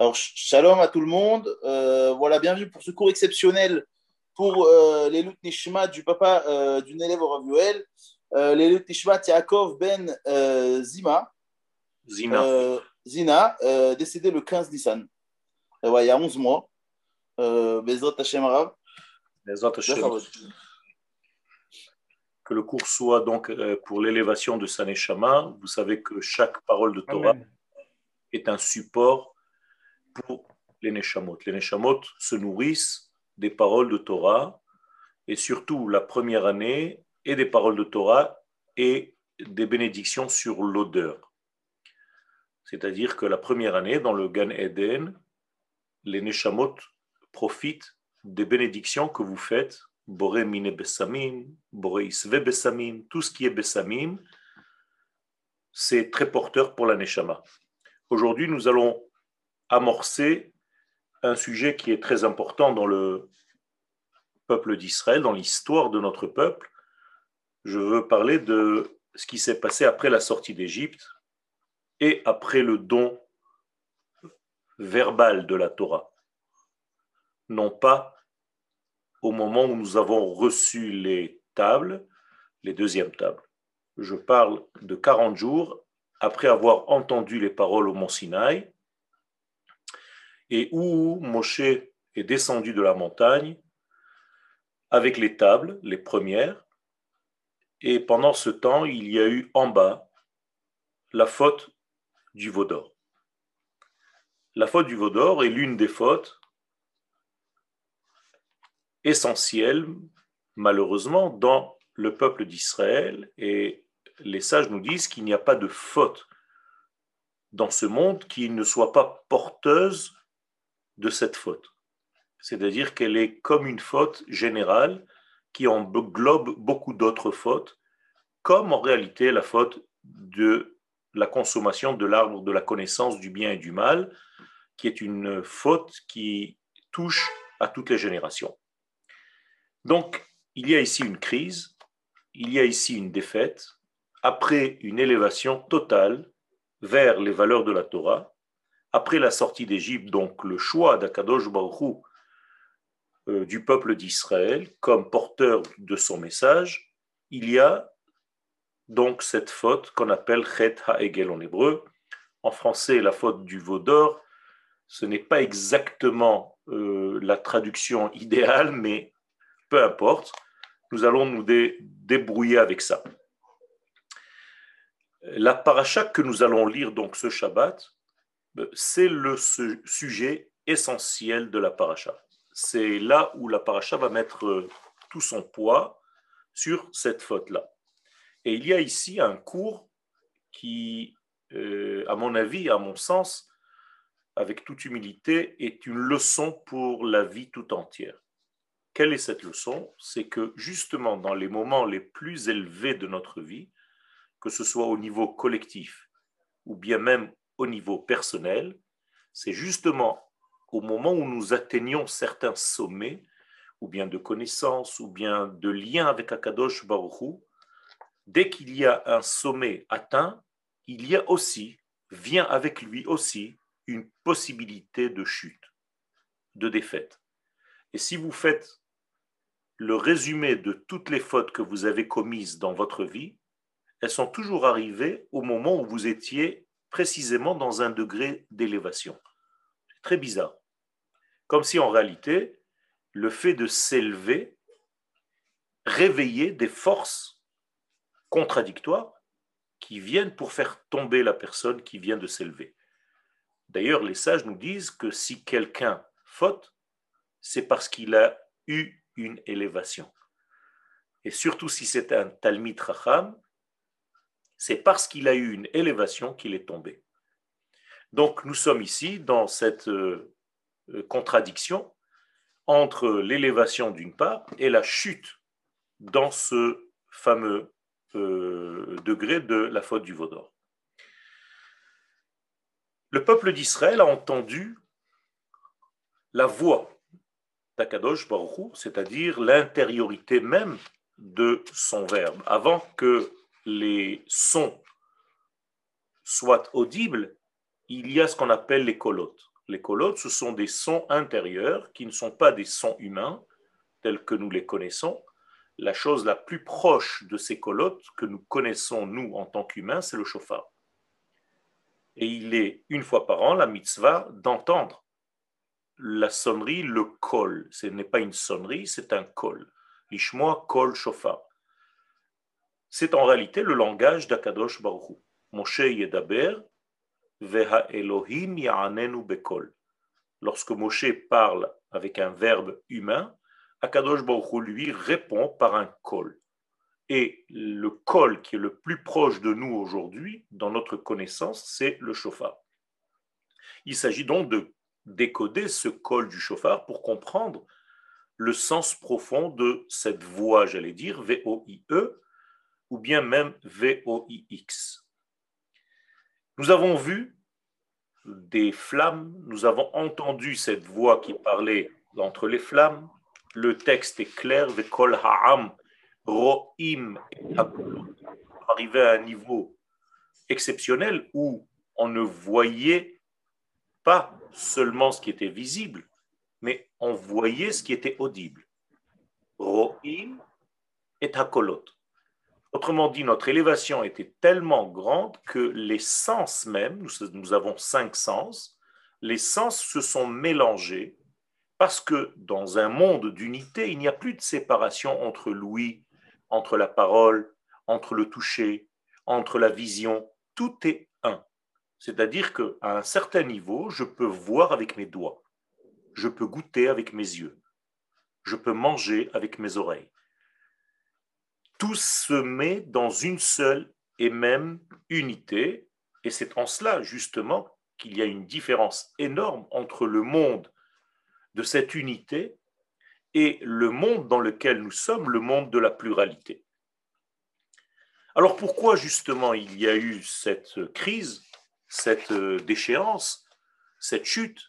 Alors, shalom à tout le monde. Euh, voilà, bienvenue pour ce cours exceptionnel pour euh, les Lut Nishmat du papa euh, d'une élève au Ravuel, euh, les Lut Nishmat Yaakov Ben euh, Zima. Zina. Euh, Zina, euh, décédé le 15 Nissan. Euh, ouais, il y a 11 mois. Euh, Bezrat Hashem Arav. Bezrat Hashem. Que le cours soit donc euh, pour l'élévation de Saneshama. Vous savez que chaque parole de Torah Amen. est un support pour les Neshamot. Les Neshamot se nourrissent des paroles de Torah et surtout la première année et des paroles de Torah et des bénédictions sur l'odeur. C'est-à-dire que la première année, dans le Gan Eden, les Neshamot profitent des bénédictions que vous faites, Boré Mine Bessamim, Boré Isve Bessamim, tout ce qui est Bessamim, c'est très porteur pour la Neshama. Aujourd'hui, nous allons amorcer un sujet qui est très important dans le peuple d'Israël, dans l'histoire de notre peuple. Je veux parler de ce qui s'est passé après la sortie d'Égypte et après le don verbal de la Torah. Non pas au moment où nous avons reçu les tables, les deuxièmes tables. Je parle de 40 jours après avoir entendu les paroles au mont Sinaï et où Moshe est descendu de la montagne avec les tables, les premières, et pendant ce temps, il y a eu en bas la faute du veau d'or. La faute du veau d'or est l'une des fautes essentielles, malheureusement, dans le peuple d'Israël, et les sages nous disent qu'il n'y a pas de faute dans ce monde qui ne soit pas porteuse de cette faute. C'est-à-dire qu'elle est comme une faute générale qui englobe beaucoup d'autres fautes, comme en réalité la faute de la consommation de l'arbre de la connaissance du bien et du mal, qui est une faute qui touche à toutes les générations. Donc, il y a ici une crise, il y a ici une défaite, après une élévation totale vers les valeurs de la Torah, après la sortie d'Égypte, donc le choix d'Akadosh Baruch euh, du peuple d'Israël comme porteur de son message, il y a donc cette faute qu'on appelle Chet Ha'egel en hébreu. En français, la faute du veau d'or, ce n'est pas exactement euh, la traduction idéale, mais peu importe, nous allons nous dé débrouiller avec ça. La paracha que nous allons lire donc ce Shabbat, c'est le sujet essentiel de la paracha. C'est là où la paracha va mettre tout son poids sur cette faute-là. Et il y a ici un cours qui, euh, à mon avis, à mon sens, avec toute humilité, est une leçon pour la vie tout entière. Quelle est cette leçon? C'est que justement dans les moments les plus élevés de notre vie, que ce soit au niveau collectif ou bien même au niveau personnel, c'est justement au moment où nous atteignons certains sommets, ou bien de connaissances, ou bien de liens avec Akadosh Baruch dès qu'il y a un sommet atteint, il y a aussi, vient avec lui aussi, une possibilité de chute, de défaite. Et si vous faites le résumé de toutes les fautes que vous avez commises dans votre vie, elles sont toujours arrivées au moment où vous étiez précisément dans un degré d'élévation. C'est très bizarre. Comme si en réalité, le fait de s'élever réveillait des forces contradictoires qui viennent pour faire tomber la personne qui vient de s'élever. D'ailleurs, les sages nous disent que si quelqu'un faute, c'est parce qu'il a eu une élévation. Et surtout si c'est un Talmid Racham, c'est parce qu'il a eu une élévation qu'il est tombé. Donc nous sommes ici dans cette euh, contradiction entre l'élévation d'une part et la chute dans ce fameux euh, degré de la faute du Vaudor. Le peuple d'Israël a entendu la voix d'Akadosh Baruch c'est-à-dire l'intériorité même de son verbe, avant que les sons soient audibles, il y a ce qu'on appelle les colottes. Les colottes, ce sont des sons intérieurs qui ne sont pas des sons humains tels que nous les connaissons. La chose la plus proche de ces colottes que nous connaissons, nous, en tant qu'humains, c'est le chauffard. Et il est, une fois par an, la mitzvah d'entendre la sonnerie, le kol. Ce n'est pas une sonnerie, c'est un kol. Lishmoa kol shofar. C'est en réalité le langage d'Akadosh Baruch Moshe Yedaber, Veha Elohim Ya'anenu Bekol. Lorsque Moshe parle avec un verbe humain, Akadosh Baruch lui répond par un kol. Et le kol qui est le plus proche de nous aujourd'hui, dans notre connaissance, c'est le chauffard. Il s'agit donc de décoder ce col du chauffard pour comprendre le sens profond de cette voix, j'allais dire, V-O-I-E, ou bien même V-O-I-X. Nous avons vu des flammes, nous avons entendu cette voix qui parlait entre les flammes. Le texte est clair, Vekol Ha'am, Ro'im, arrivé à un niveau exceptionnel où on ne voyait pas seulement ce qui était visible, mais on voyait ce qui était audible. Ro'im et hakolot. Autrement dit, notre élévation était tellement grande que les sens même, nous, avons cinq sens, les sens se sont mélangés parce que dans un monde d'unité, il n'y a plus de séparation entre l'ouïe, entre la parole, entre le toucher, entre la vision. Tout est un. C'est-à-dire qu'à un certain niveau, je peux voir avec mes doigts, je peux goûter avec mes yeux, je peux manger avec mes oreilles. Tout se met dans une seule et même unité, et c'est en cela justement qu'il y a une différence énorme entre le monde de cette unité et le monde dans lequel nous sommes, le monde de la pluralité. Alors pourquoi justement il y a eu cette crise cette euh, déchéance, cette chute,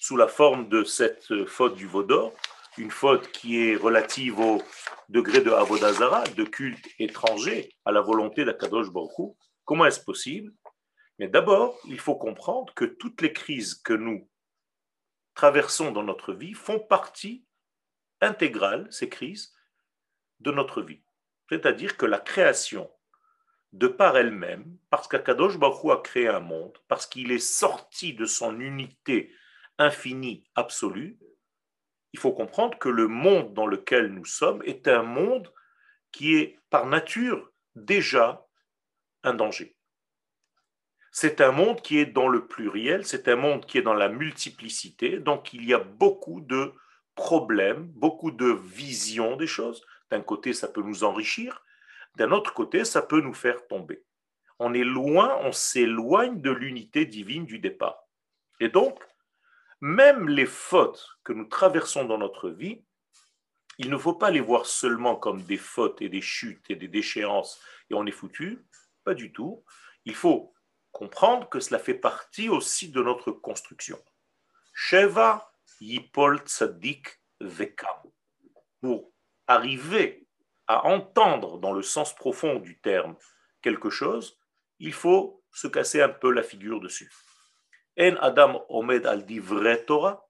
sous la forme de cette faute du Vaudor, une faute qui est relative au degré de Avodazara, de culte étranger à la volonté d'Akadosh Baruch Comment est-ce possible? Mais d'abord, il faut comprendre que toutes les crises que nous traversons dans notre vie font partie intégrale, ces crises, de notre vie. C'est-à-dire que la création de par elle-même, parce qu'Akadosh Baruch a créé un monde, parce qu'il est sorti de son unité infinie, absolue, il faut comprendre que le monde dans lequel nous sommes est un monde qui est par nature déjà un danger. C'est un monde qui est dans le pluriel, c'est un monde qui est dans la multiplicité, donc il y a beaucoup de problèmes, beaucoup de visions des choses. D'un côté, ça peut nous enrichir, d'un autre côté, ça peut nous faire tomber. On est loin, on s'éloigne de l'unité divine du départ. Et donc, même les fautes que nous traversons dans notre vie, il ne faut pas les voir seulement comme des fautes et des chutes et des déchéances et on est foutu. Pas du tout. Il faut comprendre que cela fait partie aussi de notre construction. Sheva Yipol. Pour arriver à entendre dans le sens profond du terme quelque chose, il faut se casser un peu la figure dessus. En Adam omed al Torah,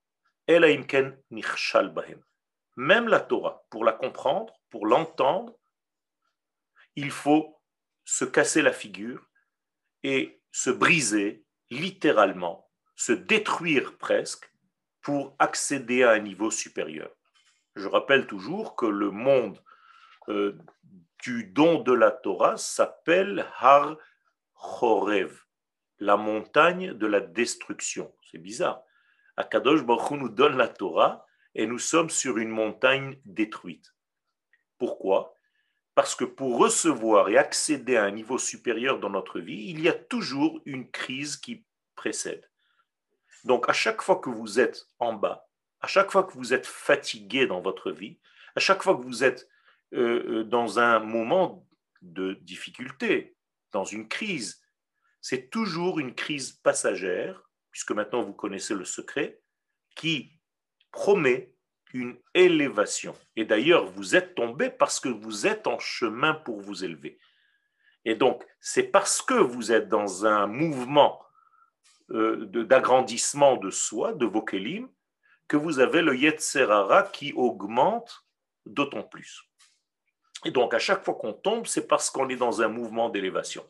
Même la Torah, pour la comprendre, pour l'entendre, il faut se casser la figure et se briser littéralement, se détruire presque pour accéder à un niveau supérieur. Je rappelle toujours que le monde euh, du don de la Torah s'appelle Har Chorev, la montagne de la destruction. C'est bizarre. Akadosh Baruch nous donne la Torah et nous sommes sur une montagne détruite. Pourquoi? Parce que pour recevoir et accéder à un niveau supérieur dans notre vie, il y a toujours une crise qui précède. Donc à chaque fois que vous êtes en bas, à chaque fois que vous êtes fatigué dans votre vie, à chaque fois que vous êtes euh, euh, dans un moment de difficulté, dans une crise. C'est toujours une crise passagère, puisque maintenant vous connaissez le secret, qui promet une élévation. Et d'ailleurs, vous êtes tombé parce que vous êtes en chemin pour vous élever. Et donc, c'est parce que vous êtes dans un mouvement euh, d'agrandissement de, soi, de vos kelim, que vous avez le Yetzerara qui augmente d'autant plus. Et donc, à chaque fois qu'on tombe, c'est parce qu'on est dans un mouvement d'élévation.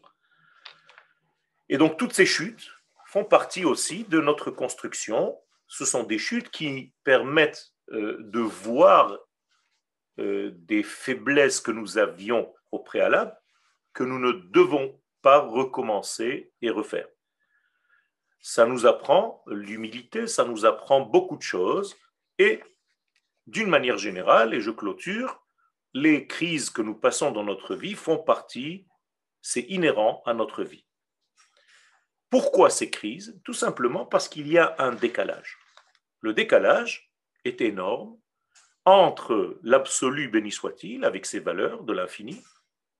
Et donc, toutes ces chutes font partie aussi de notre construction. Ce sont des chutes qui permettent euh, de voir euh, des faiblesses que nous avions au préalable, que nous ne devons pas recommencer et refaire. Ça nous apprend l'humilité, ça nous apprend beaucoup de choses. Et d'une manière générale, et je clôture, les crises que nous passons dans notre vie font partie, c'est inhérent à notre vie. Pourquoi ces crises? Tout simplement parce qu'il y a un décalage. Le décalage est énorme entre l'absolu béni soit-il, avec ses valeurs de l'infini,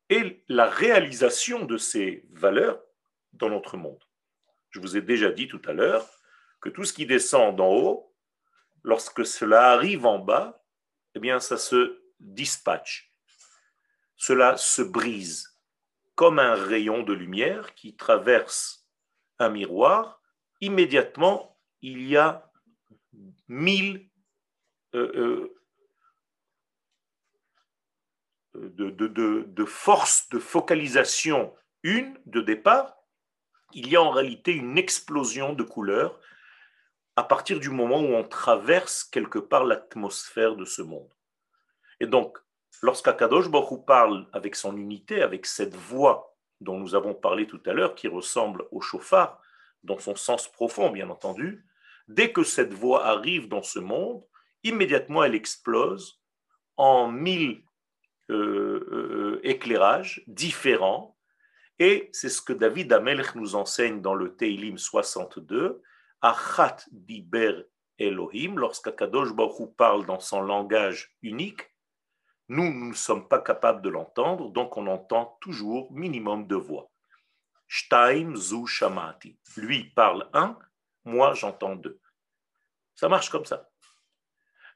et la réalisation de ces valeurs dans notre monde. Je vous ai déjà dit tout à l'heure que tout ce qui descend d'en haut, lorsque cela arrive en bas, eh bien, ça se dispatche. Cela se brise comme un rayon de lumière qui traverse un miroir. Immédiatement, il y a mille euh, euh, de, de, de forces de focalisation, une de départ, il y a en réalité une explosion de couleurs à partir du moment où on traverse quelque part l'atmosphère de ce monde. Et donc, lorsqu'Akadosh Baruch parle avec son unité, avec cette voix dont nous avons parlé tout à l'heure, qui ressemble au chauffard, dans son sens profond, bien entendu, dès que cette voix arrive dans ce monde, immédiatement elle explose en mille euh, euh, éclairages différents. Et c'est ce que David Amelch nous enseigne dans le Teilim 62, Achat diber Elohim, lorsqu'Akadosh Baruch parle dans son langage unique, nous, nous ne sommes pas capables de l'entendre, donc on entend toujours minimum de voix. Shtaim zu shamati. Lui parle un, moi j'entends deux. Ça marche comme ça.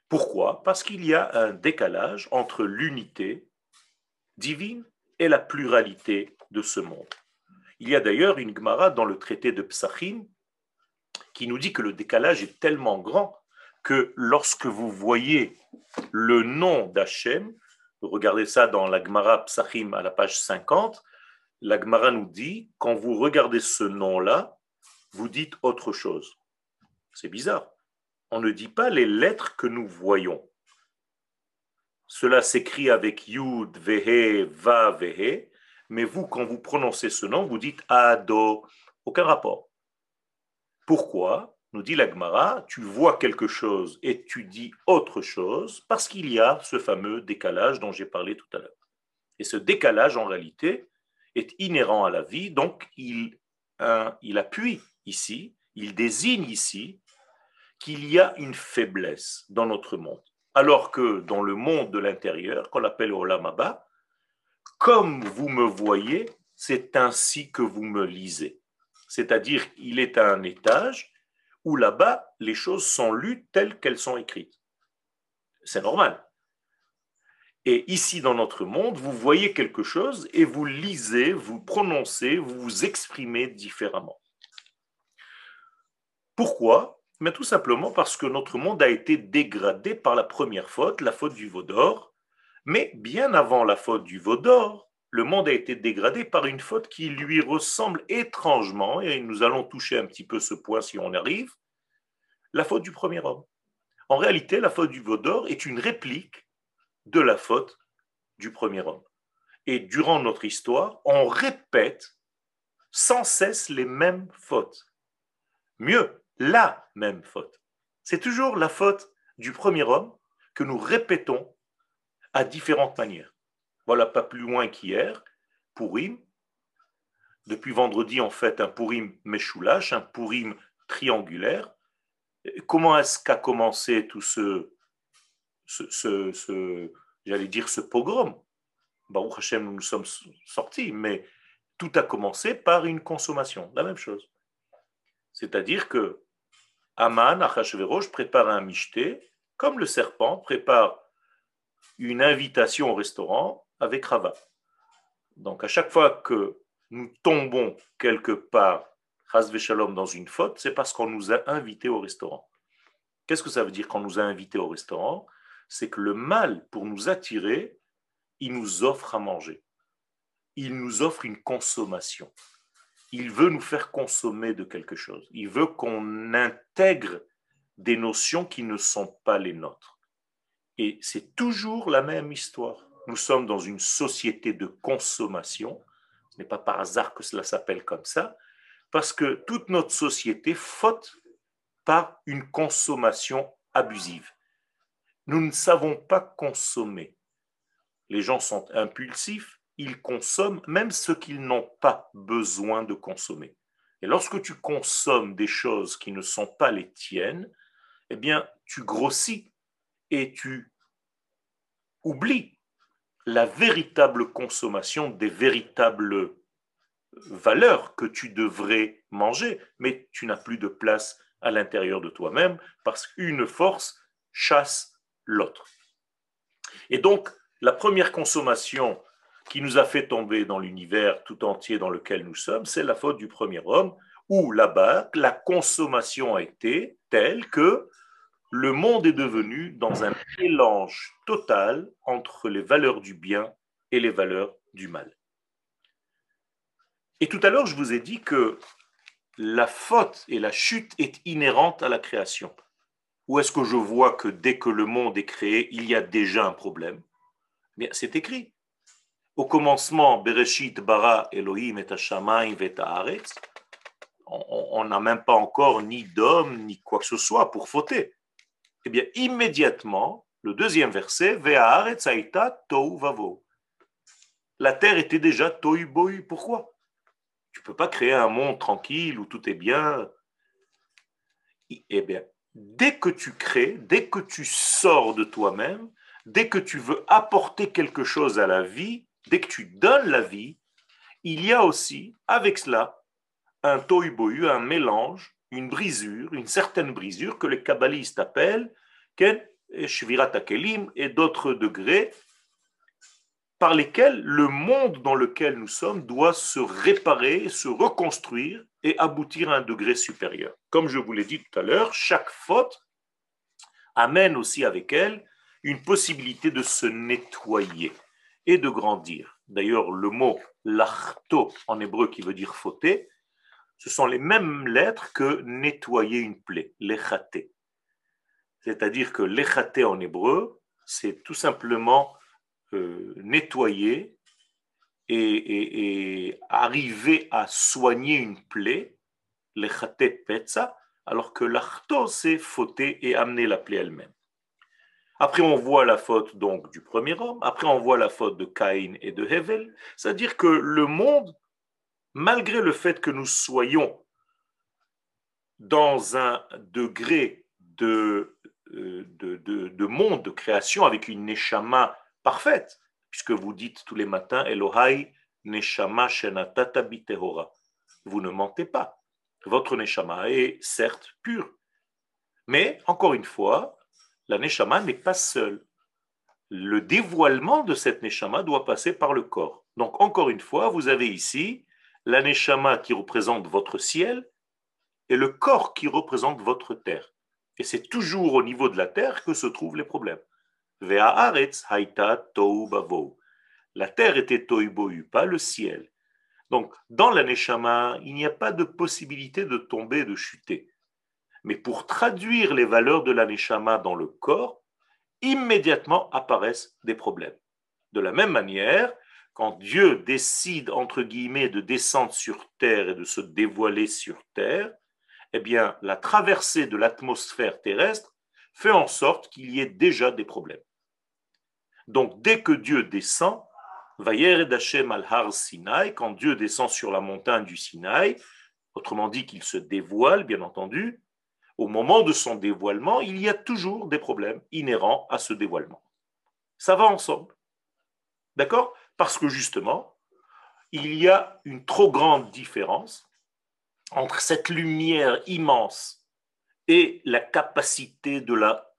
Pourquoi? Parce qu'il y a un décalage entre l'unité divine et la pluralité de ce monde. Il y a d'ailleurs une Gemara dans le traité de Psachim qui nous dit que le décalage est tellement grand que lorsque vous voyez le nom d'Hachem, regardez ça dans la Gemara Psachim à la page 50, la Gemara nous dit, quand vous regardez ce nom-là, vous dites autre chose. C'est bizarre. On ne dit pas les lettres que nous voyons. Cela s'écrit avec Yud, Vehe, Va, Vehe, mais vous, quand vous prononcez ce nom, vous dites Ado. Aucun rapport. Pourquoi? Nous dit l'Agmara, tu vois quelque chose et tu dis autre chose parce qu'il y a ce fameux décalage dont j'ai parlé tout à l'heure. Et ce décalage, en réalité, est inhérent à la vie, donc il, il appuie ici, il désigne ici qu'il y a une faiblesse dans notre monde. Alors que dans le monde de l'intérieur, qu'on appelle Olamaba, comme vous me voyez, c'est ainsi que vous me lisez. C'est-à-dire qu'il est à un étage où là-bas, les choses sont lues telles qu'elles sont écrites. C'est normal. Et ici, dans notre monde, vous voyez quelque chose et vous lisez, vous prononcez, vous vous exprimez différemment. Pourquoi? Mais tout simplement parce que notre monde a été dégradé par la première faute, la faute du veau d'or, mais bien avant la faute du veau d'or, le monde a été dégradé par une faute qui lui ressemble étrangement, et nous allons toucher un petit peu ce point si on arrive, la faute du premier homme. En réalité, la faute du veau d'or est une réplique de la faute du premier homme. Et durant notre histoire, on répète sans cesse les mêmes fautes. Mieux, la même faute. C'est toujours la faute du premier homme que nous répétons à différentes manières. Voilà, pas plus loin qu'hier, Pourim. Depuis vendredi, on fait un Pourim Meshoulash, un Pourim triangulaire. Comment est-ce qu'a commencé tout ce, ce, j'allais dire, ce pogrom? Baruch Hashem, nous nous sommes sortis, mais tout a commencé par une consommation, la même chose. C'est-à-dire que Aman, Achashverosh, prépare un michté, comme le serpent prépare une invitation au restaurant avec Rava. Donc à chaque fois que nous tombons quelque part Shalom, dans une faute, c'est parce qu'on nous a invités au restaurant. Qu'est-ce que ça veut dire qu'on nous a invités au restaurant? C'est que le mal, pour nous attirer, il nous offre à manger. Il nous offre une consommation. Il veut nous faire consommer de quelque chose. Il veut qu'on intègre des notions qui ne sont pas les nôtres. Et c'est toujours la même histoire. Nous sommes dans une société de consommation. Ce n'est pas par hasard que cela s'appelle comme ça, parce que toute notre société faute par une consommation abusive. Nous ne savons pas consommer. Les gens sont impulsifs, ils consomment même ce qu'ils n'ont pas besoin de consommer. Et lorsque tu consommes des choses qui ne sont pas les tiennes, eh bien, tu grossis et tu oublies la véritable consommation des véritables valeurs que tu devrais manger, mais tu n'as plus de place à l'intérieur de toi-même parce qu'une force chasse l'autre. Et donc, la première consommation qui nous a fait tomber dans l'univers tout entier dans lequel nous sommes, c'est la faute du premier homme, où là-bas, la consommation a été telle que le monde est devenu dans un mélange total entre les valeurs du bien et les valeurs du mal. Et tout à l'heure, je vous ai dit que la faute et la chute est inhérente à la création. Ou est-ce que je vois que dès que le monde est créé, il y a déjà un problème? Bien, c'est écrit. Au commencement, Bereshit bara Elohim et Hashamayim on n'a même pas encore ni d'homme ni quoi que ce soit pour fauter. Eh bien, immédiatement, le deuxième verset. La terre était déjà tohu. Pourquoi? Tu ne peux pas créer un monde tranquille où tout est bien. Eh bien, dès que tu crées, dès que tu sors de toi-même, dès que tu veux apporter quelque chose à la vie, dès que tu donnes la vie, il y a aussi, avec cela, un tohu un mélange une brisure, une certaine brisure que les kabbalistes appellent Shvirat et d'autres degrés par lesquels le monde dans lequel nous sommes doit se réparer, se reconstruire et aboutir à un degré supérieur. Comme je vous l'ai dit tout à l'heure, chaque faute amène aussi avec elle une possibilité de se nettoyer et de grandir. D'ailleurs, le mot lachto en hébreu qui veut dire fauter, ce sont les mêmes lettres que nettoyer une plaie, l'échaté. C'est-à-dire que l'échaté en hébreu, c'est tout simplement euh, nettoyer et, arriver à soigner une plaie, l'échaté petza, alors que l'achto, c'est fauter et amener la plaie elle-même. Après, on voit la faute donc du premier homme. Après, on voit la faute de Caïn et de Hevel. C'est-à-dire que le monde malgré le fait que nous soyons dans un degré de, euh, de, monde, de création, avec une neshama parfaite, puisque vous dites tous les matins, Elohai neshama shenatata bitehora. Vous ne mentez pas. Votre neshama est certes pure. Mais, encore une fois, la neshama n'est pas seule. Le dévoilement de cette neshama doit passer par le corps. Donc, encore une fois, vous avez ici l'aneshama qui représente votre ciel et le corps qui représente votre terre. Et c'est toujours au niveau de la terre que se trouvent les problèmes. La terre était tohu pas le ciel. Donc, dans l'aneshama, il n'y a pas de possibilité de tomber, de chuter. Mais pour traduire les valeurs de l'aneshama dans le corps, immédiatement apparaissent des problèmes. De la même manière, quand Dieu décide, entre guillemets, de descendre sur terre et de se dévoiler sur terre, eh bien, la traversée de l'atmosphère terrestre fait en sorte qu'il y ait déjà des problèmes. Donc, dès que Dieu descend, Hashem al-Har Sinai, quand Dieu descend sur la montagne du Sinaï, autrement dit qu'il se dévoile, bien entendu, au moment de son dévoilement, il y a toujours des problèmes inhérents à ce dévoilement. Ça va ensemble. D'accord? Parce que justement, il y a une trop grande différence entre cette lumière immense et la capacité de la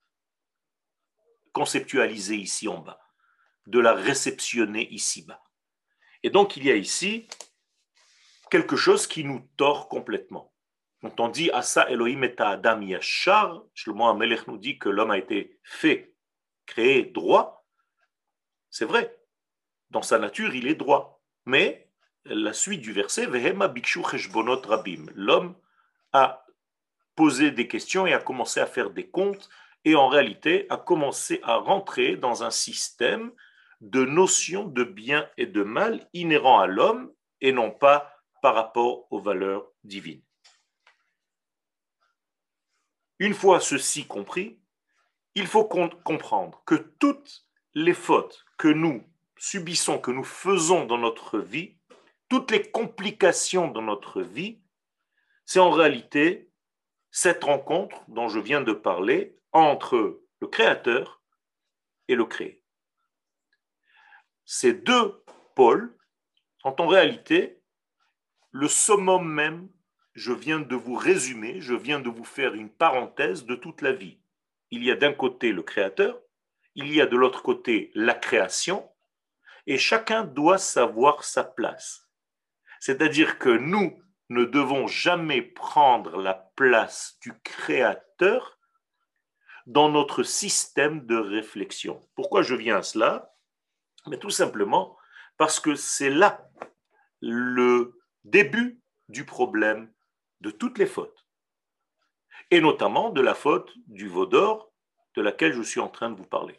conceptualiser ici en bas, de la réceptionner ici bas. Et donc il y a ici quelque chose qui nous tord complètement. Quand on dit Asa Elohim et Adam Yashar, Shlomo Amelech nous dit que l'homme a été fait, créé droit. C'est vrai. Dans sa nature, il est droit. Mais la suite du verset. L'homme a posé des questions et a commencé à faire des comptes et en réalité a commencé à rentrer dans un système de notions de bien et de mal inhérents à l'homme et non pas par rapport aux valeurs divines. Une fois ceci compris, il faut comprendre que toutes les fautes que nous subissons, que nous faisons dans notre vie, toutes les complications dans notre vie, c'est en réalité cette rencontre dont je viens de parler entre le créateur et le créé. Ces deux pôles sont en réalité le summum même, je viens de vous résumer, je viens de vous faire une parenthèse de toute la vie. Il y a d'un côté le créateur, il y a de l'autre côté la création, et chacun doit savoir sa place. C'est-à-dire que nous ne devons jamais prendre la place du créateur dans notre système de réflexion. Pourquoi je viens à cela? Mais tout simplement parce que c'est là le début du problème de toutes les fautes, et notamment de la faute du veau d'or de laquelle je suis en train de vous parler.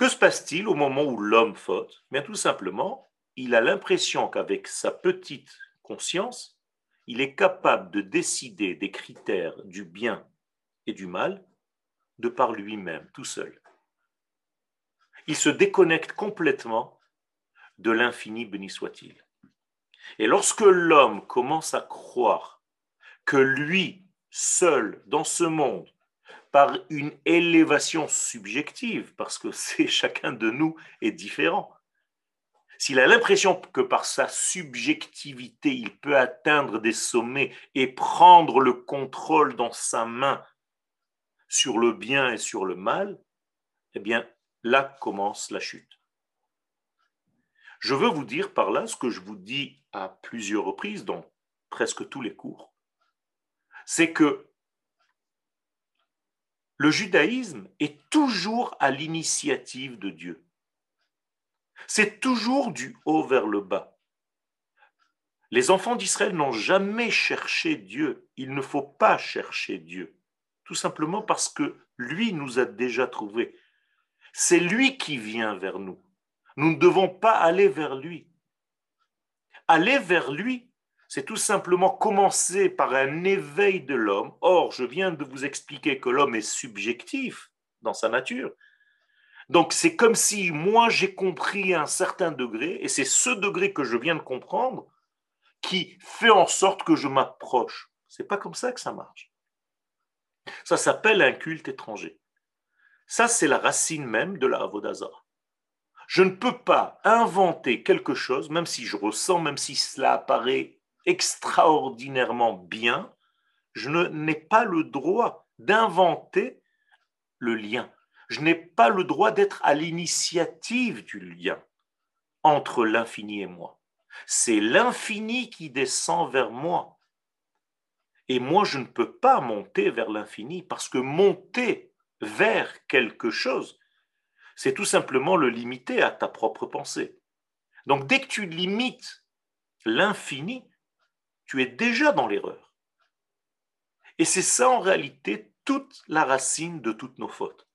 Que se passe-t-il au moment où l'homme faute? Bien tout simplement, il a l'impression qu'avec sa petite conscience, il est capable de décider des critères du bien et du mal de par lui-même, tout seul. Il se déconnecte complètement de l'infini, béni soit-il. Et lorsque l'homme commence à croire que lui, seul, dans ce monde, par une élévation subjective, parce que c'est chacun de nous est différent, s'il a l'impression que par sa subjectivité, il peut atteindre des sommets et prendre le contrôle dans sa main sur le bien et sur le mal, eh bien, là commence la chute. Je veux vous dire par là ce que je vous dis à plusieurs reprises dans presque tous les cours, c'est que le judaïsme est toujours à l'initiative de Dieu. C'est toujours du haut vers le bas. Les enfants d'Israël n'ont jamais cherché Dieu. Il ne faut pas chercher Dieu. Tout simplement parce que lui nous a déjà trouvés. C'est lui qui vient vers nous. Nous ne devons pas aller vers lui. Aller vers lui, c'est tout simplement commencer par un éveil de l'homme. Or, je viens de vous expliquer que l'homme est subjectif dans sa nature. Donc, c'est comme si moi j'ai compris un certain degré, et c'est ce degré que je viens de comprendre qui fait en sorte que je m'approche. C'est pas comme ça que ça marche. Ça s'appelle un culte étranger. Ça, c'est la racine même de la Avodazara. Je ne peux pas inventer quelque chose, même si je ressens, même si cela apparaît extraordinairement bien, je n'ai pas le droit d'inventer le lien. Je n'ai pas le droit d'être à l'initiative du lien entre l'infini et moi. C'est l'infini qui descend vers moi. Et moi, je ne peux pas monter vers l'infini parce que monter vers quelque chose, c'est tout simplement le limiter à ta propre pensée. Donc dès que tu limites l'infini, tu es déjà dans l'erreur. Et c'est ça en réalité toute la racine de toutes nos fautes.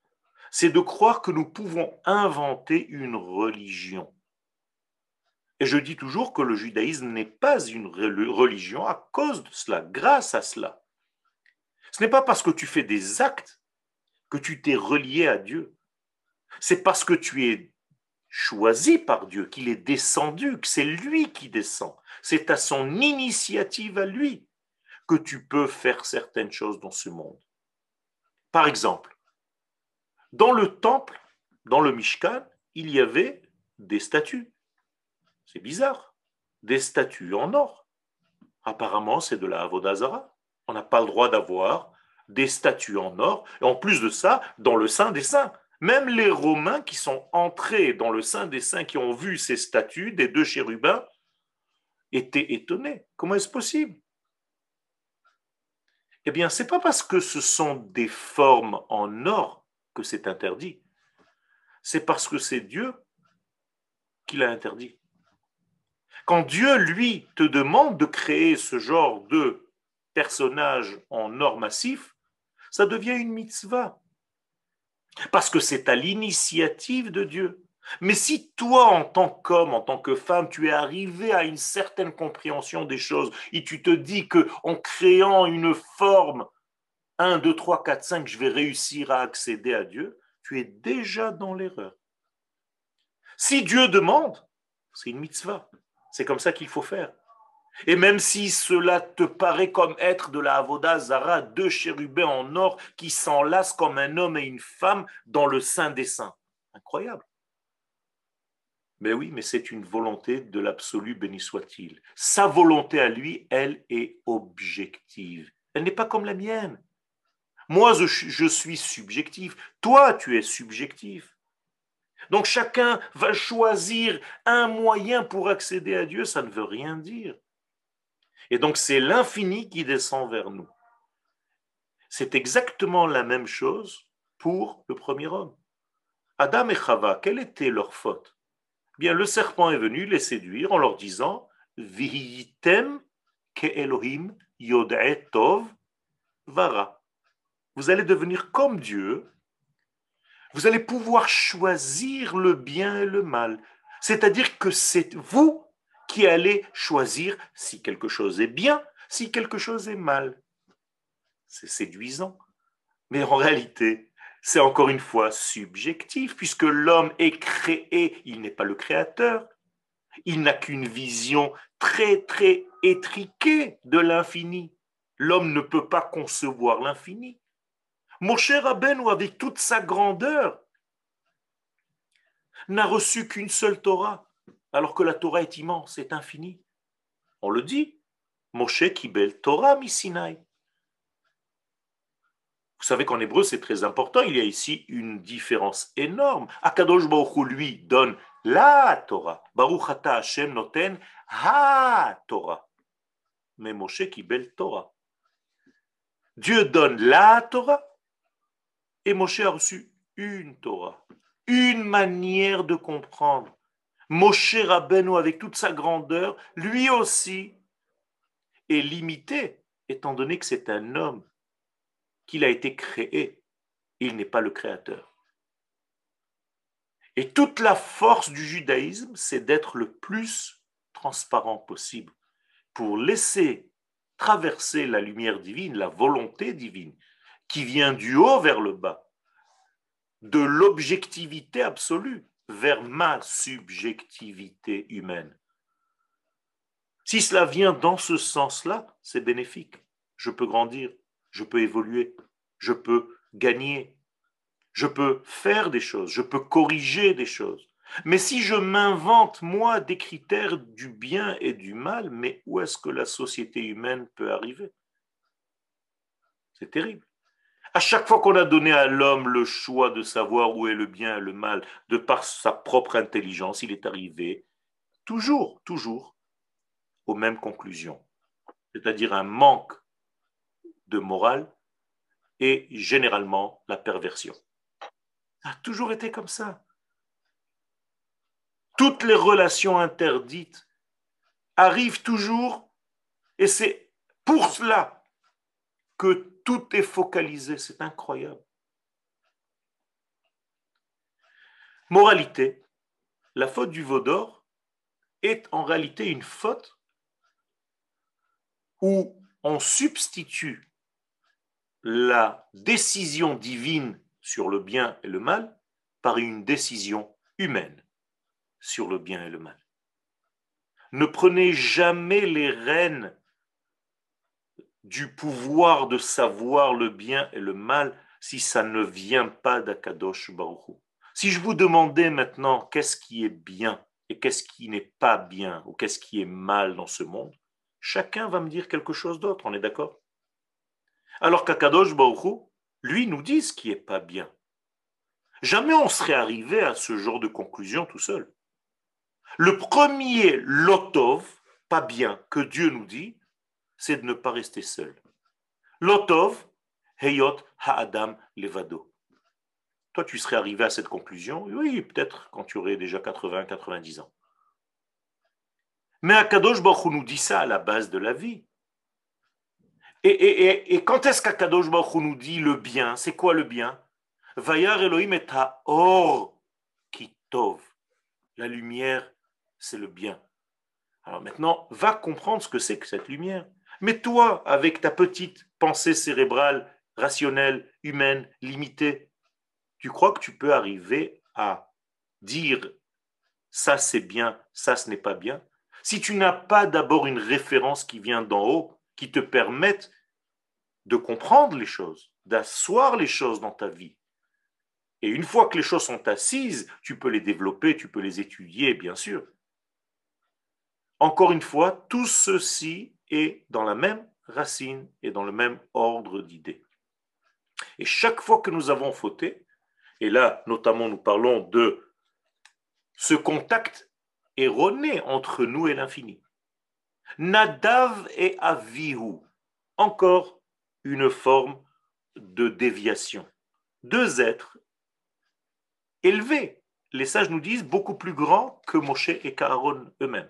C'est de croire que nous pouvons inventer une religion. Et je dis toujours que le judaïsme n'est pas une religion à cause de cela, grâce à cela. Ce n'est pas parce que tu fais des actes que tu t'es relié à Dieu. C'est parce que tu es choisi par Dieu, qu'il est descendu, que c'est lui qui descend. C'est à son initiative à lui que tu peux faire certaines choses dans ce monde. Par exemple, dans le temple, dans le Mishkan, il y avait des statues. C'est bizarre. Des statues en or. Apparemment, c'est de la Avodazara. On n'a pas le droit d'avoir des statues en or. Et en plus de ça, dans le Saint des Saints. Même les Romains qui sont entrés dans le Saint des Saints, qui ont vu ces statues des deux chérubins, étaient étonnés. Comment est-ce possible? Eh bien, ce n'est pas parce que ce sont des formes en or que c'est interdit. C'est parce que c'est Dieu qui l'a interdit. Quand Dieu, lui, te demande de créer ce genre de personnage en or massif, ça devient une mitzvah. Parce que c'est à l'initiative de Dieu. Mais si toi, en tant qu'homme, en tant que femme, tu es arrivé à une certaine compréhension des choses et tu te dis que en créant une forme 1, 2, 3, 4, 5, je vais réussir à accéder à Dieu, tu es déjà dans l'erreur. Si Dieu demande, c'est une mitzvah. C'est comme ça qu'il faut faire. Et même si cela te paraît comme être de la Avoda Zara, deux chérubins en or qui s'enlacent comme un homme et une femme dans le sein des saints. Incroyable. Mais oui, mais c'est une volonté de l'absolu, béni soit-il. Sa volonté à lui, elle est objective. Elle n'est pas comme la mienne. Moi, je, je suis subjectif. Toi, tu es subjectif. Donc chacun va choisir un moyen pour accéder à Dieu, ça ne veut rien dire. Et donc c'est l'infini qui descend vers nous. C'est exactement la même chose pour le premier homme. Adam et Chava, quelle était leur faute? Bien, le serpent est venu les séduire en leur disant Vihitem ke Elohim tov vara. Vous allez devenir comme Dieu. Vous allez pouvoir choisir le bien et le mal. C'est-à-dire que c'est vous qui allez choisir si quelque chose est bien, si quelque chose est mal. C'est séduisant. Mais en réalité, c'est encore une fois subjectif, puisque l'homme est créé, il n'est pas le créateur. Il n'a qu'une vision très, très étriquée de l'infini. L'homme ne peut pas concevoir l'infini. Mon cher Aben, avec toute sa grandeur, n'a reçu qu'une seule Torah alors que la Torah est immense, est infinie. On le dit. Moshe Kibel Torah Misinaï. Vous savez qu'en hébreu, c'est très important. Il y a ici une différence énorme. Akadosh Baruch lui donne la Torah. Baruch Hashem noten ha Torah. Mais Moshe Kibel Torah. Dieu donne la Torah et Moshe a reçu une Torah, une manière de comprendre. Moshe Rabbeinu, avec toute sa grandeur, lui aussi est limité, étant donné que c'est un homme, qu'il a été créé. Il n'est pas le créateur. Et toute la force du judaïsme, c'est d'être le plus transparent possible pour laisser traverser la lumière divine, la volonté divine, qui vient du haut vers le bas, de l'objectivité absolue vers ma subjectivité humaine. Si cela vient dans ce sens-là, c'est bénéfique. Je peux grandir, je peux évoluer, je peux gagner, je peux faire des choses, je peux corriger des choses. Mais si je m'invente, moi, des critères du bien et du mal, mais où est-ce que la société humaine peut arriver? C'est terrible. À chaque fois qu'on a donné à l'homme le choix de savoir où est le bien et le mal, de par sa propre intelligence, il est arrivé toujours, toujours aux mêmes conclusions. C'est-à-dire un manque de morale et généralement la perversion. Ça a toujours été comme ça. Toutes les relations interdites arrivent toujours, et c'est pour cela que tout est focalisé, c'est incroyable. Moralité, la faute du Vaudor est en réalité une faute où on substitue la décision divine sur le bien et le mal par une décision humaine sur le bien et le mal. Ne prenez jamais les rênes du pouvoir de savoir le bien et le mal si ça ne vient pas d'Akadosh Baruch Si je vous demandais maintenant qu'est-ce qui est bien et qu'est-ce qui n'est pas bien ou qu'est-ce qui est mal dans ce monde, chacun va me dire quelque chose d'autre, on est d'accord? Alors qu'Akadosh Baruch lui, nous dit ce qui n'est pas bien. Jamais on serait arrivé à ce genre de conclusion tout seul. Le premier lotov, pas bien que Dieu nous dit, c'est de ne pas rester seul. Lotov, heyot ha'adam levado. Toi, tu serais arrivé à cette conclusion, oui, peut-être quand tu aurais déjà 80, 90 ans. Mais Akadosh Baruch nous dit ça à la base de la vie. Et, quand est-ce qu'Akadosh Baruch nous dit le bien? C'est quoi le bien? Vayar Elohim et or kitov. La lumière, c'est le bien. Alors maintenant, va comprendre ce que c'est que cette lumière. Mais toi, avec ta petite pensée cérébrale, rationnelle, humaine, limitée, tu crois que tu peux arriver à dire ça c'est bien, ça ce n'est pas bien? Si tu n'as pas d'abord une référence qui vient d'en haut, qui te permette de comprendre les choses, d'asseoir les choses dans ta vie. Et une fois que les choses sont assises, tu peux les développer, tu peux les étudier, bien sûr. Encore une fois, tout ceci est dans la même racine et dans le même ordre d'idées. Et chaque fois que nous avons fauté, et là notamment nous parlons de ce contact erroné entre nous et l'infini. Nadav et Avihu, encore une forme de déviation. Deux êtres élevés, les sages nous disent, beaucoup plus grands que Moshe et Kaaron eux-mêmes.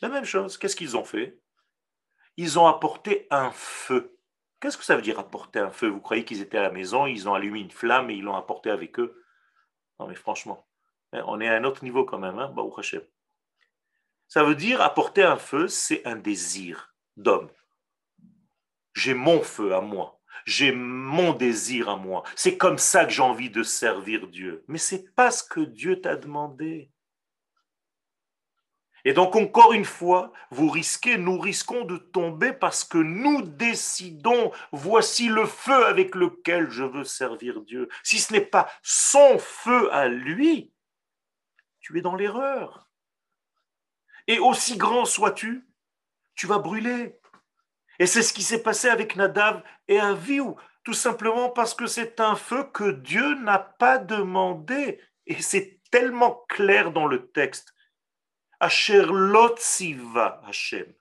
La même chose, qu'est-ce qu'ils ont fait? Ils ont apporté un feu. Qu'est-ce que ça veut dire apporter un feu? Vous croyez qu'ils étaient à la maison, ils ont allumé une flamme et ils l'ont apporté avec eux? Non mais franchement, hein, on est à un autre niveau quand même, hein Ça veut dire apporter un feu, c'est un désir d'homme. J'ai mon feu à moi. J'ai mon désir à moi. C'est comme ça que j'ai envie de servir Dieu. Mais c'est pas ce que Dieu t'a demandé. Et donc, encore une fois, vous risquez, nous risquons de tomber parce que nous décidons, voici le feu avec lequel je veux servir Dieu. Si ce n'est pas son feu à lui, tu es dans l'erreur. Et aussi grand sois-tu, tu vas brûler. Et c'est ce qui s'est passé avec Nadav et Aviou, tout simplement parce que c'est un feu que Dieu n'a pas demandé. Et c'est tellement clair dans le texte. Asher lotsiva Hashem.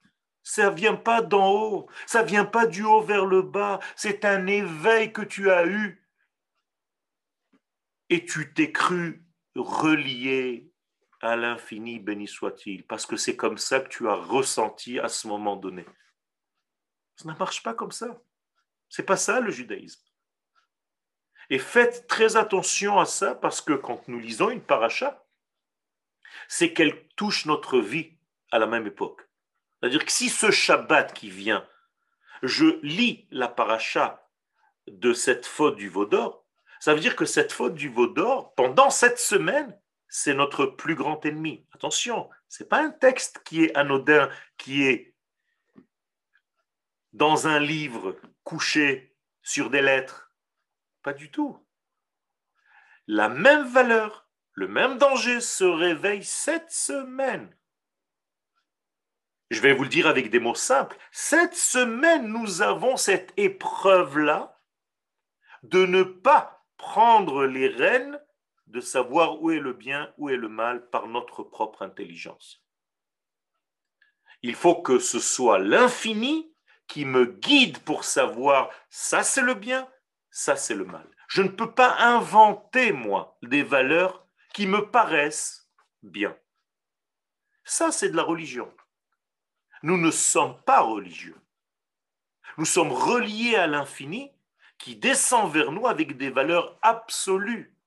Ça vient pas d'en haut, ça vient pas du haut vers le bas, c'est un éveil que tu as eu. Et tu t'es cru relié à l'infini, béni soit-il, parce que c'est comme ça que tu as ressenti à ce moment donné. Ça ne marche pas comme ça. C'est pas ça le judaïsme. Et faites très attention à ça parce que quand nous lisons une paracha, c'est qu'elle touche notre vie à la même époque. C'est-à-dire que si ce Shabbat qui vient, je lis la paracha de cette faute du Vaudor, ça veut dire que cette faute du Vaudor, pendant cette semaine, c'est notre plus grand ennemi. Attention, ce n'est pas un texte qui est anodin, qui est dans un livre couché sur des lettres. Pas du tout. La même valeur le même danger se réveille cette semaine. Je vais vous le dire avec des mots simples. Cette semaine, nous avons cette épreuve-là de ne pas prendre les rênes de savoir où est le bien, où est le mal par notre propre intelligence. Il faut que ce soit l'infini qui me guide pour savoir ça c'est le bien, ça c'est le mal. Je ne peux pas inventer, moi, des valeurs qui me paraissent bien. Ça, c'est de la religion. Nous ne sommes pas religieux. Nous sommes reliés à l'infini qui descend vers nous avec des valeurs absolues,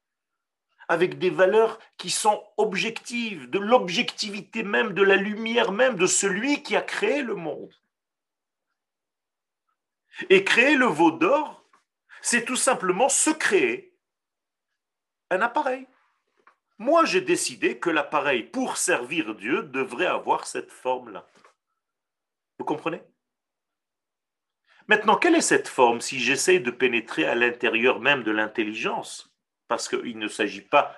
avec des valeurs qui sont objectives, de l'objectivité même, de la lumière même, de celui qui a créé le monde. Et créer le veau d'or, c'est tout simplement se créer un appareil. Moi, j'ai décidé que l'appareil pour servir Dieu devrait avoir cette forme-là. Vous comprenez? Maintenant, quelle est cette forme si j'essaie de pénétrer à l'intérieur même de l'intelligence? Parce qu'il ne s'agit pas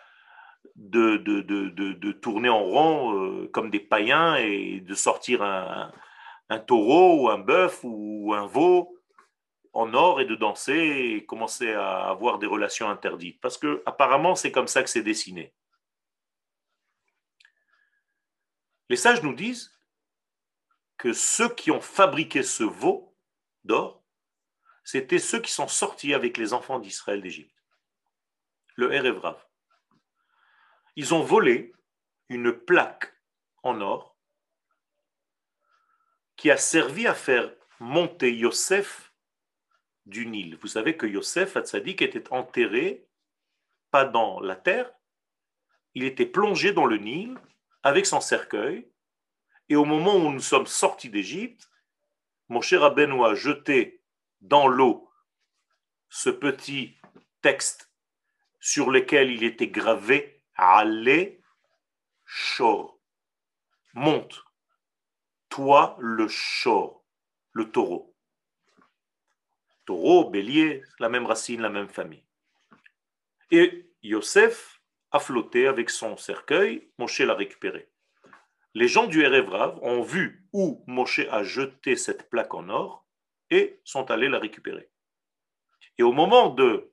de, de, tourner en rond euh, comme des païens et de sortir un, un taureau ou un bœuf ou un veau en or et de danser et commencer à avoir des relations interdites. Parce que apparemment, c'est comme ça que c'est dessiné. Les sages nous disent que ceux qui ont fabriqué ce veau d'or, c'était ceux qui sont sortis avec les enfants d'Israël d'Égypte. Le Erevrav. Ils ont volé une plaque en or qui a servi à faire monter Yosef du Nil. Vous savez que Yosef Hatzadik était enterré, pas dans la terre, il était plongé dans le Nil avec son cercueil, et au moment où nous sommes sortis d'Égypte, mon cher Rabbeinu a jeté dans l'eau ce petit texte sur lequel il était gravé Allez, Shor. Monte, toi le Shor, le taureau. Taureau, bélier, la même racine, la même famille. Et Yosef a flotté avec son cercueil, Moshe l'a récupéré. Les gens du Erevrav ont vu où Moshe a jeté cette plaque en or et sont allés la récupérer. Et au moment de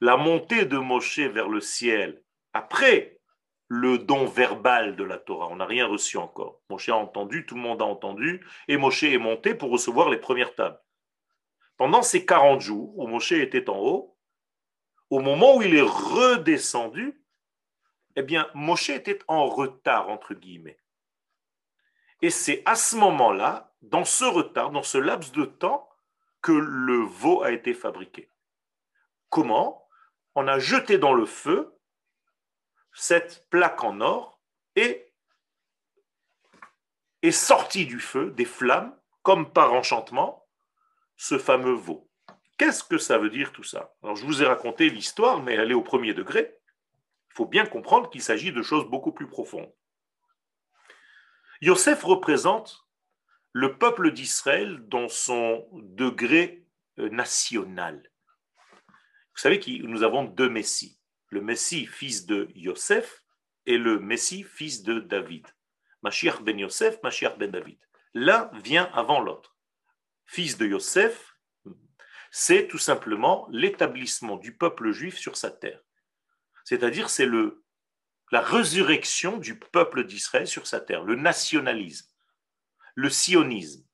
la montée de Moshe vers le ciel, après le don verbal de la Torah, on n'a rien reçu encore. Moshe a entendu, tout le monde a entendu, et Moshe est monté pour recevoir les premières tables. Pendant ces 40 jours où Moshe était en haut, au moment où il est redescendu, eh bien, Moshe était en retard, entre guillemets. Et c'est à ce moment-là, dans ce retard, dans ce laps de temps, que le veau a été fabriqué. Comment? On a jeté dans le feu cette plaque en or et est sorti du feu des flammes, comme par enchantement, ce fameux veau. Qu'est-ce que ça veut dire tout ça? Alors je vous ai raconté l'histoire, mais elle est au premier degré. Il faut bien comprendre qu'il s'agit de choses beaucoup plus profondes. Yosef représente le peuple d'Israël dans son degré euh, national. Vous savez que nous avons deux Messies. Le Messie, fils de Yosef, et le Messie, fils de David. Mashiach ben Yosef, Mashiach ben David. L'un vient avant l'autre. Fils de Yosef, c'est tout simplement l'établissement du peuple juif sur sa terre. C'est-à-dire, c'est le, la résurrection du peuple d'Israël sur sa terre, le nationalisme, le sionisme.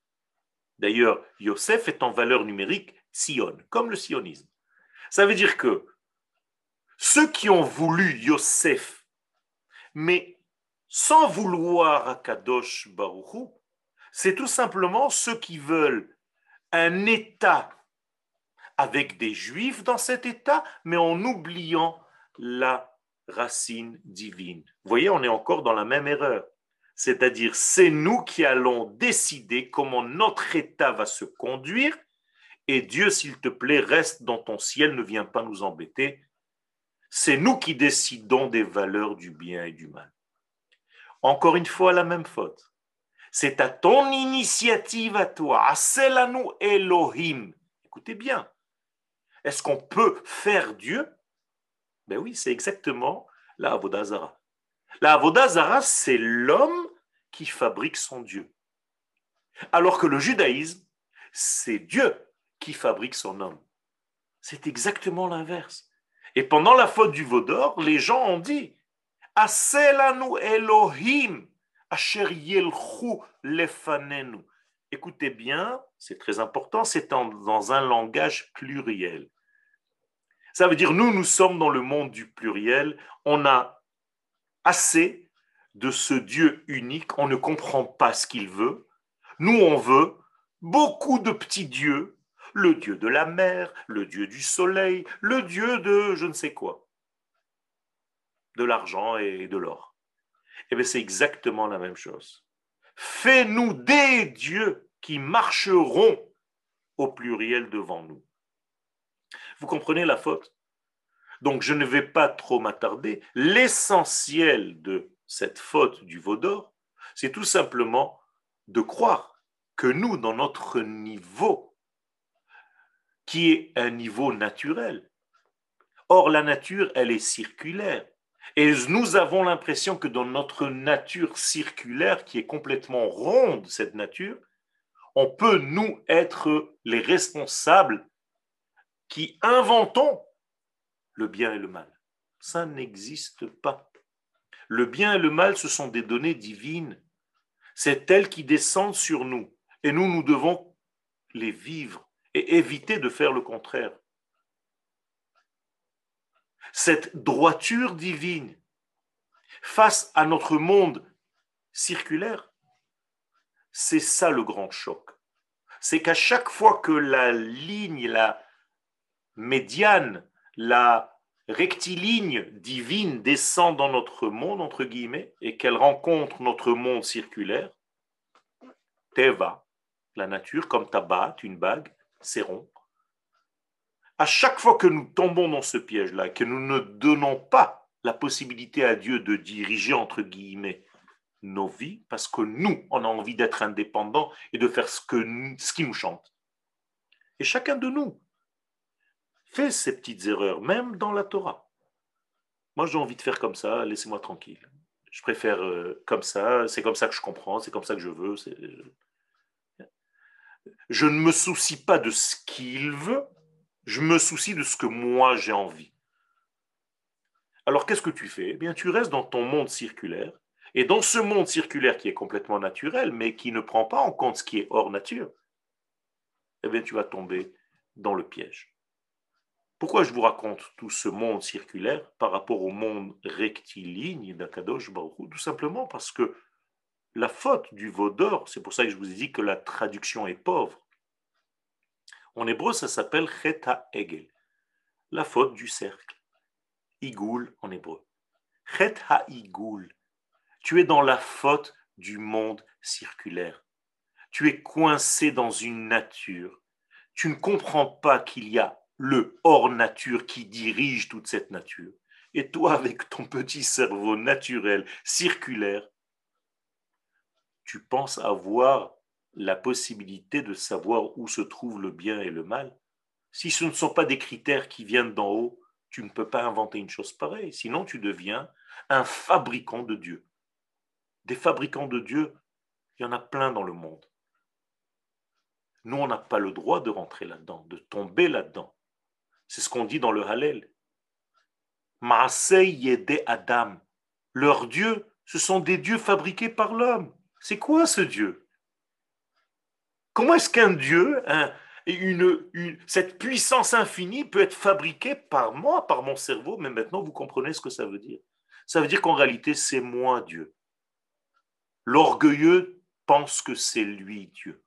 D'ailleurs, Yosef est en valeur numérique Sion, comme le sionisme. Ça veut dire que ceux qui ont voulu Yosef, mais sans vouloir Akadosh Baruchou, c'est tout simplement ceux qui veulent un État avec des juifs dans cet état, mais en oubliant la racine divine. Vous voyez, on est encore dans la même erreur. C'est-à-dire, c'est nous qui allons décider comment notre état va se conduire, et Dieu, s'il te plaît, reste dans ton ciel, ne viens pas nous embêter. C'est nous qui décidons des valeurs du bien et du mal. Encore une fois, la même faute. C'est à ton initiative à toi. nous Elohim. Écoutez bien. Est-ce qu'on peut faire Dieu? Ben oui, c'est exactement la Avodazara. La Avodazara, c'est l'homme qui fabrique son Dieu. Alors que le judaïsme, c'est Dieu qui fabrique son homme. C'est exactement l'inverse. Et pendant la faute du Vaudor, les gens ont dit Aselanu Elohim, Asher Lefanenu. Écoutez bien, c'est très important, c'est dans un langage pluriel. Ça veut dire, nous, nous sommes dans le monde du pluriel, on a assez de ce Dieu unique, on ne comprend pas ce qu'il veut. Nous, on veut beaucoup de petits dieux, le Dieu de la mer, le Dieu du soleil, le Dieu de je ne sais quoi, de l'argent et de l'or. Eh bien, c'est exactement la même chose. Fais-nous des dieux qui marcheront au pluriel devant nous. Vous comprenez la faute? Donc je ne vais pas trop m'attarder. L'essentiel de cette faute du Vaudor, c'est tout simplement de croire que nous, dans notre niveau, qui est un niveau naturel, or la nature, elle est circulaire. Et nous avons l'impression que dans notre nature circulaire, qui est complètement ronde, cette nature, on peut, nous, être les responsables qui inventons le bien et le mal. Ça n'existe pas. Le bien et le mal, ce sont des données divines. C'est elles qui descendent sur nous. Et nous, nous devons les vivre et éviter de faire le contraire. Cette droiture divine face à notre monde circulaire, c'est ça le grand choc. C'est qu'à chaque fois que la ligne, la médiane, la rectiligne divine descend dans notre monde, entre guillemets, et qu'elle rencontre notre monde circulaire, Teva, la nature, comme tabac, une bague, c'est rond. À chaque fois que nous tombons dans ce piège-là, que nous ne donnons pas la possibilité à Dieu de diriger, entre guillemets, nos vies, parce que nous, on a envie d'être indépendants et de faire ce, que, ce qui nous chante. Et chacun de nous ces petites erreurs, même dans la Torah. Moi, j'ai envie de faire comme ça, laissez-moi tranquille. Je préfère euh, comme ça, c'est comme ça que je comprends, c'est comme ça que je veux. Je ne me soucie pas de ce qu'il veut, je me soucie de ce que moi j'ai envie. Alors qu'est-ce que tu fais? Eh bien, tu restes dans ton monde circulaire, et dans ce monde circulaire qui est complètement naturel, mais qui ne prend pas en compte ce qui est hors nature, eh bien, tu vas tomber dans le piège. Pourquoi je vous raconte tout ce monde circulaire par rapport au monde rectiligne d'Akadosh Baruch Tout simplement parce que la faute du veau d'or, c'est pour ça que je vous ai dit que la traduction est pauvre. En hébreu, ça s'appelle Cheta Egel, la faute du cercle. Igoul en hébreu. Chet Igoul. Tu es dans la faute du monde circulaire. Tu es coincé dans une nature. Tu ne comprends pas qu'il y a le hors nature qui dirige toute cette nature. Et toi, avec ton petit cerveau naturel, circulaire, tu penses avoir la possibilité de savoir où se trouve le bien et le mal. Si ce ne sont pas des critères qui viennent d'en haut, tu ne peux pas inventer une chose pareille. Sinon, tu deviens un fabricant de Dieu. Des fabricants de Dieu, il y en a plein dans le monde. Nous, on n'a pas le droit de rentrer là-dedans, de tomber là-dedans. C'est ce qu'on dit dans le Hallel. Maasei Yede Adam. Leurs dieux, ce sont des dieux fabriqués par l'homme. C'est quoi ce Dieu? Comment est-ce qu'un Dieu, une, cette puissance infinie peut être fabriquée par moi, par mon cerveau? Mais maintenant, vous comprenez ce que ça veut dire. Ça veut dire qu'en réalité, c'est moi Dieu. L'orgueilleux pense que c'est lui Dieu.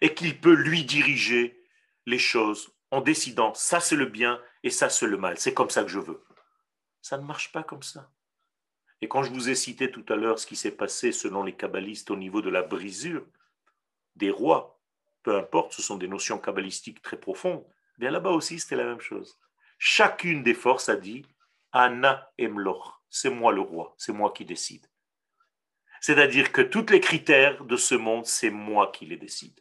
Et qu'il peut lui diriger les choses en décidant ça c'est le bien et ça c'est le mal. C'est comme ça que je veux. Ça ne marche pas comme ça. Et quand je vous ai cité tout à l'heure ce qui s'est passé selon les kabbalistes au niveau de la brisure des rois, peu importe, ce sont des notions kabbalistiques très profondes, bien là-bas aussi c'était la même chose. Chacune des forces a dit Anna Emloch, c'est moi le roi, c'est moi qui décide. C'est-à-dire que tous les critères de ce monde, c'est moi qui les décide.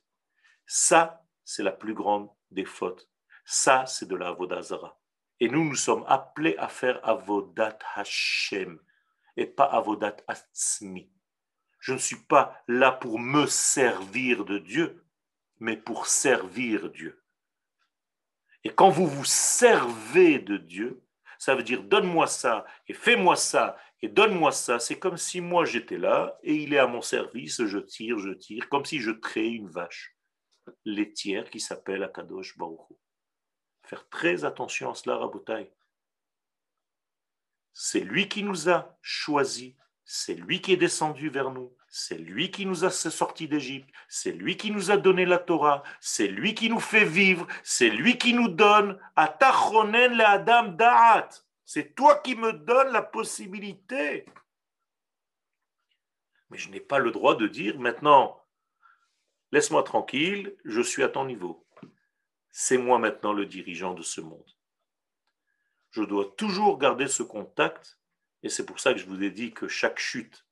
Ça, c'est la plus grande des fautes. Ça, c'est de la Avodazara. Et nous, nous sommes appelés à faire Avodat Hashem et pas avodat atzmi. Je ne suis pas là pour me servir de Dieu, mais pour servir Dieu. Et quand vous vous servez de Dieu, ça veut dire donne-moi ça et fais-moi ça et donne-moi ça. C'est comme si moi j'étais là et il est à mon service, je tire, je tire, comme si je crée une vache laitière qui s'appelle Akadosh Baruch. Faire très attention à cela, Rabotai. C'est lui qui nous a choisis, c'est lui qui est descendu vers nous, c'est lui qui nous a sortis d'Égypte, c'est lui qui nous a donné la Torah, c'est lui qui nous fait vivre, c'est lui qui nous donne Atachonen le Adam Da'at. C'est toi qui me donnes la possibilité. Mais je n'ai pas le droit de dire maintenant, laisse-moi tranquille, je suis à ton niveau. C'est moi maintenant le dirigeant de ce monde je dois toujours garder ce contact, et c'est pour ça que je vous ai dit que chaque chute,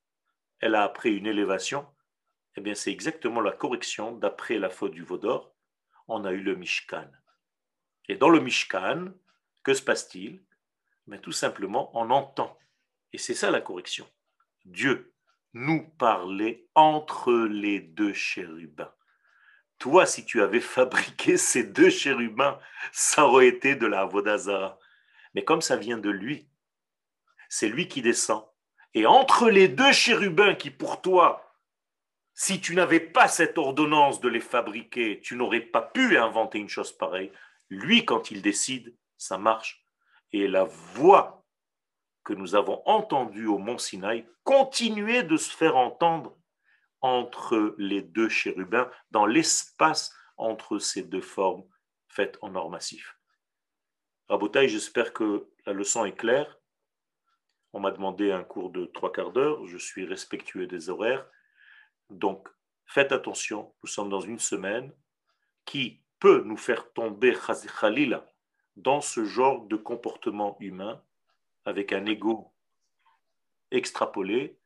elle a après une élévation, eh bien c'est exactement la correction d'après la faute du Vaudor, on a eu le Mishkan. Et dans le Mishkan, que se passe-t-il? Mais Tout simplement, on entend. Et c'est ça la correction. Dieu nous parlait entre les deux chérubins. Toi, si tu avais fabriqué ces deux chérubins, ça aurait été de la Vodazara. Mais comme ça vient de lui, c'est lui qui descend. Et entre les deux chérubins qui pour toi Si tu n'avais pas cette ordonnance de les fabriquer, tu n'aurais pas pu inventer une chose pareille. Lui, quand il décide, ça marche. Et la voix que nous avons entendue au mont Sinaï continuait de se faire entendre entre les deux chérubins, dans l'espace entre ces deux formes faites en or massif. Rabotaï, j'espère que la leçon est claire. On m'a demandé un cours de trois quarts d'heure, je suis respectueux des horaires. Donc, faites attention, nous sommes dans une semaine qui peut nous faire tomber khalila dans ce genre de comportement humain avec un ego extrapolé.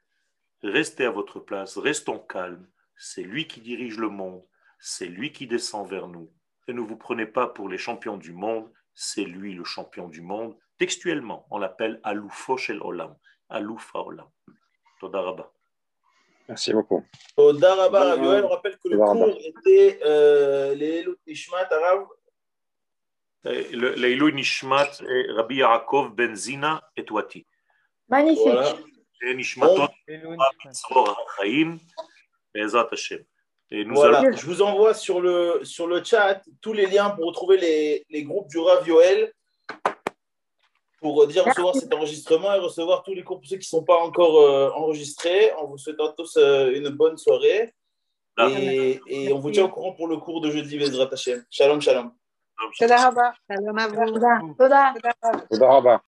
Restez à votre place, restons calmes. C'est lui qui dirige le monde, c'est lui qui descend vers nous. Et ne vous prenez pas pour les champions du monde, c'est lui le champion du monde. Textuellement, on l'appelle Aloufo Shel Olam, Aloufa Olam. Todaraba. Merci beaucoup. Todaraba, Yoel, on rappelle que le cours était euh, les Nishmat Arav? Leilou Nishmat Rabbi Yaakov Benzina et Wati. Magnifique. Voilà. Chaim, Bezat Hashem. Et nous Voilà, je vous envoie sur le, sur le chat tous les liens pour retrouver les, les groupes du Rav Yoel pour dire recevoir cet enregistrement et recevoir tous les cours pour ceux qui ne sont pas encore euh, enregistrés. En vous souhaitant tous euh, une bonne soirée. Et, et on vous tient au courant pour le cours de jeudi, Bezrat Hashem. Shalom, shalom. Shalom à